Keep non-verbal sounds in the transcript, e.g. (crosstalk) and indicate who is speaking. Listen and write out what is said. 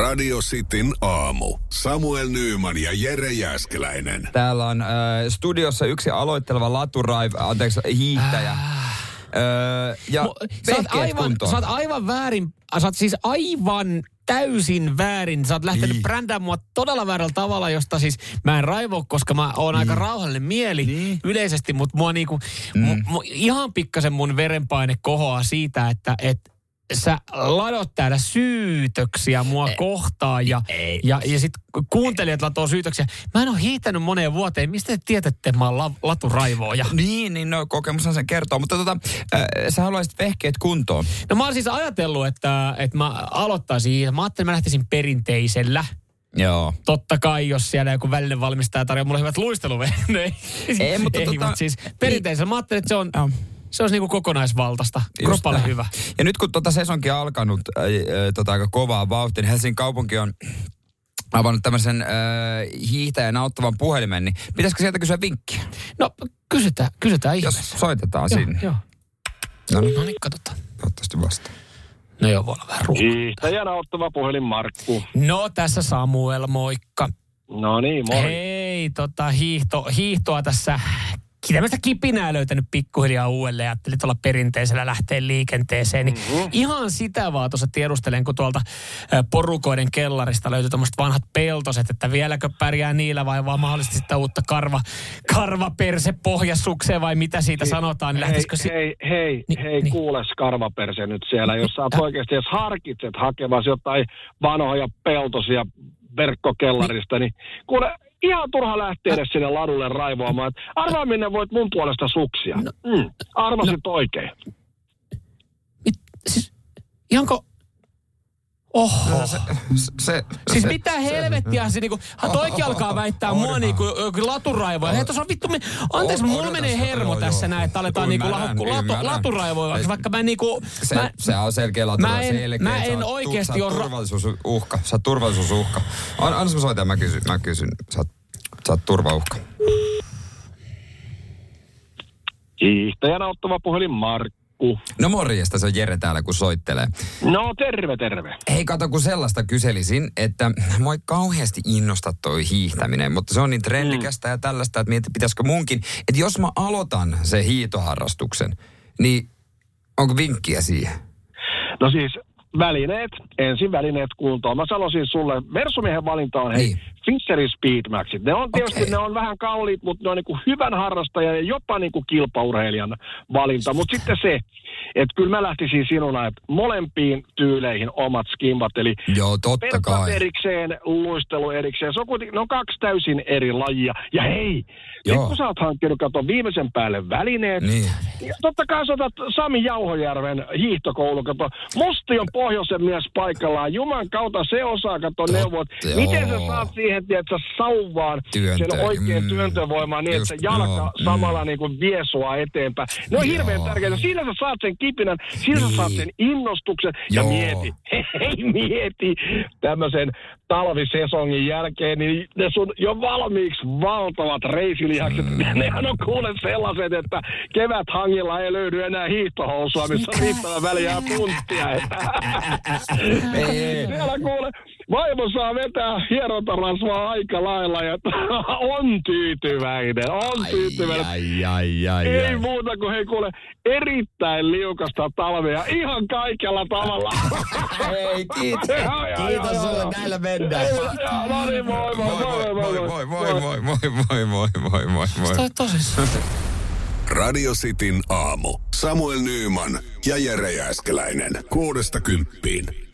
Speaker 1: Radio Cityn aamu. Samuel Nyyman ja Jere Jäskeläinen.
Speaker 2: Täällä on äh, studiossa yksi aloitteleva laturaiv, anteeksi, hiihtäjä. Öö, ja
Speaker 3: Mo- sä, oot aivan,
Speaker 2: kuntoon.
Speaker 3: sä oot aivan väärin, sä oot siis aivan täysin väärin. Sä oot lähtenyt
Speaker 2: Niin.
Speaker 3: brändäämään mua todella väärällä tavalla, josta siis mä en raivo, koska mä oon aika rauhallinen mieli
Speaker 2: Niin.
Speaker 3: yleisesti, mutta mua niinku, mu, mu, ihan pikkasen mun verenpaine kohoaa siitä, että et, sä ladot täällä syytöksiä mua kohtaan ja,
Speaker 2: ei.
Speaker 3: ja, ja sit kuuntelijat latoo syytöksiä. Mä en ole hiihtänyt moneen vuoteen. Mistä te tiedätte, että mä oon la, laturaivoja?
Speaker 2: Niin, niin no kokemushan sen kertoo. Mutta tota, äh, sä haluaisit vehkeet kuntoon.
Speaker 3: No mä oon siis ajatellut, että, että mä aloittaisin, mä ajattelin, että mä lähtisin perinteisellä.
Speaker 2: Joo.
Speaker 3: Totta kai, jos siellä joku välinen valmistaja tarjoaa mulle hyvät luisteluveneet.
Speaker 2: Ei, mutta (laughs)
Speaker 3: Ei,
Speaker 2: tota-
Speaker 3: mutta siis perinteisellä mä ajattelin, että se on,
Speaker 2: Joo.
Speaker 3: Se olisi niinku kokonaisvaltaista.
Speaker 2: Just
Speaker 3: Kroppalle hyvä.
Speaker 2: Ja nyt kun tota sesonkin on alkanut äh, äh, tota aika kovaa vauhtia, niin Helsingin kaupunki on avannut tämmöisen äh, hiihtäjän auttavan puhelimen, niin pitäisikö sieltä kysyä vinkkiä?
Speaker 3: No kysytään, kysytään
Speaker 2: Jos
Speaker 3: ihmeessä.
Speaker 2: soitetaan
Speaker 3: Joo,
Speaker 2: sinne.
Speaker 3: joo.
Speaker 2: No niin,
Speaker 3: No niin, katsotaan.
Speaker 2: toivottavasti vasta.
Speaker 3: No joo, voi olla vähän ruuhkaa.
Speaker 4: Hiihtäjänä ottava puhelin Markku.
Speaker 3: No tässä Samuel, moikka.
Speaker 4: No niin, moi.
Speaker 3: Hei, tota, hiihto, hiihtoa tässä tämmöistä kipinää löytänyt pikkuhiljaa uudelleen. Ajattelin tuolla perinteisellä lähteä liikenteeseen. Niin
Speaker 4: Mhm.
Speaker 3: Ihan sitä vaan tuossa tiedustelen, kun tuolta porukoiden kellarista löytyi tuommoiset vanhat peltoset, että vieläkö pärjää niillä vai vaan mahdollisesti sitä uutta karva, karvaperse pohjasukseen vai mitä siitä sanotaan. Niin
Speaker 4: Hei,
Speaker 3: si-
Speaker 4: hei, hei,
Speaker 3: Ni-
Speaker 4: hei,
Speaker 3: niin.
Speaker 4: kuule skarvaperse nyt siellä, jos sä oikeasti edes harkitset hakevasi jotain vanhoja peltosia verkkokellarista, niin kuule, ihan turha lähteä edes sinne ladulle raivoamaan. Arvaa minne voit mun puolesta suksia. Mm, arvasit oikein.
Speaker 3: mit, siis, ihanko... Oho.
Speaker 2: Se, se,
Speaker 3: Siis
Speaker 2: se,
Speaker 3: mitä helvettiä se niinku, toikin alkaa väittää mua niinku joku laturaivoja. Hei, tuossa on vittu, me, anteeksi, mulla menee hermo
Speaker 2: joo,
Speaker 3: tässä
Speaker 2: joo.
Speaker 3: näin, että aletaan niinku
Speaker 2: Ymmärrän,
Speaker 3: lahu, latu, laturaivoja, vaikka mä niinku,
Speaker 2: se,
Speaker 3: mä,
Speaker 2: se on selkeä latura,
Speaker 3: mä en-
Speaker 2: selkeä.
Speaker 3: mä
Speaker 2: Sä
Speaker 3: en oikeesti
Speaker 2: sä oot
Speaker 3: oo ra-
Speaker 2: turvallisuusuhka. Sä oot turvallisuusuhka. An, anna mä soitan, mä kysyn. Mä kysyn. Sä oot, sä oot turvauhka.
Speaker 4: Hiihtäjänä ottava puhelin Markku.
Speaker 2: No morjesta, se on Jere täällä, kun soittelee.
Speaker 4: No terve, terve.
Speaker 2: Hei, kato, kun sellaista kyselisin, että moi kauheasti innosta toi hiihtäminen, mutta se on niin trendikästä ja tällaista, että mietin, pitäisikö munkin, että jos mä aloitan se hiitoharrastuksen, niin onko vinkkiä siihen?
Speaker 4: No siis välineet, ensin välineet kuntoon. Mä sanoisin sulle, Versumiehen valinta on hei,
Speaker 2: Niin.
Speaker 4: Fisherin Speedmaxit. Ne on tietysti,
Speaker 2: Okei.
Speaker 4: ne on vähän kalliit, mutta ne on niinku hyvän harrastajan ja jopa niinku kilpaurheilijan valinta. Mutta sitten se, että kyllä mä lähtisin sinuna, että molempiin tyyleihin omat skimmat, eli
Speaker 2: Joo, totta kai.
Speaker 4: erikseen, luistelu erikseen. Se on kuitenkin, ne on kaksi täysin eri lajia. Ja hei,
Speaker 2: Joo.
Speaker 4: nyt kun sä oot hankkinut, kato viimeisen päälle välineet,
Speaker 2: Niin.
Speaker 4: ja totta kai sä otat Sami Jauhojärven hiihtokoulu, kato. Musti on pohjoisen mies paikallaan. Juman kautta se osaa, kato neuvot. Miten sä saat siihen, tiedätkö, sauvaan
Speaker 2: Työntö,
Speaker 4: sen oikein
Speaker 2: mm,
Speaker 4: työntövoimaa niin,
Speaker 2: just,
Speaker 4: että jalka
Speaker 2: joo, mm.
Speaker 4: samalla niin kuin vie sua eteenpäin. Ne on
Speaker 2: Joo.
Speaker 4: hirveän tärkeitä. Siinä sä saat sen kipinän, siinä
Speaker 2: Niin.
Speaker 4: sä saat sen innostuksen ja
Speaker 2: Joo.
Speaker 4: mieti. (laughs) Hei, mieti tämmöisen talvisesongin jälkeen, niin ne sun jo valmiiksi valtavat reisilihakset, mm. (laughs) nehän on kuule sellaiset, että kevät hangilla ei löydy enää hiihtohousua, missä on riittävän väliä ja. (laughs)
Speaker 2: Ei.
Speaker 4: Siellä kuule, vaimo saa vetää hierontarasvaa aika lailla ja on tyytyväinen, on tyytyväinen.
Speaker 2: Ai, ai, ai,
Speaker 4: Ei
Speaker 2: ai.
Speaker 4: muuta kuin hei kuule, erittäin liukasta talvea ihan kaikella tavalla.
Speaker 2: Hei, kiitos.
Speaker 4: Joo, joo,
Speaker 2: Kiitos
Speaker 4: joo,
Speaker 2: sulle, näillä mennään.
Speaker 4: No niin, moi, moi, moi, moi,
Speaker 2: moi, moi, moi, moi, moi, moi, moi, moi, moi, moi.
Speaker 3: tosissaan.
Speaker 1: Radio Cityn aamu. Samuel Nyyman ja Jere Jäskeläinen. Kuudesta kymppiin.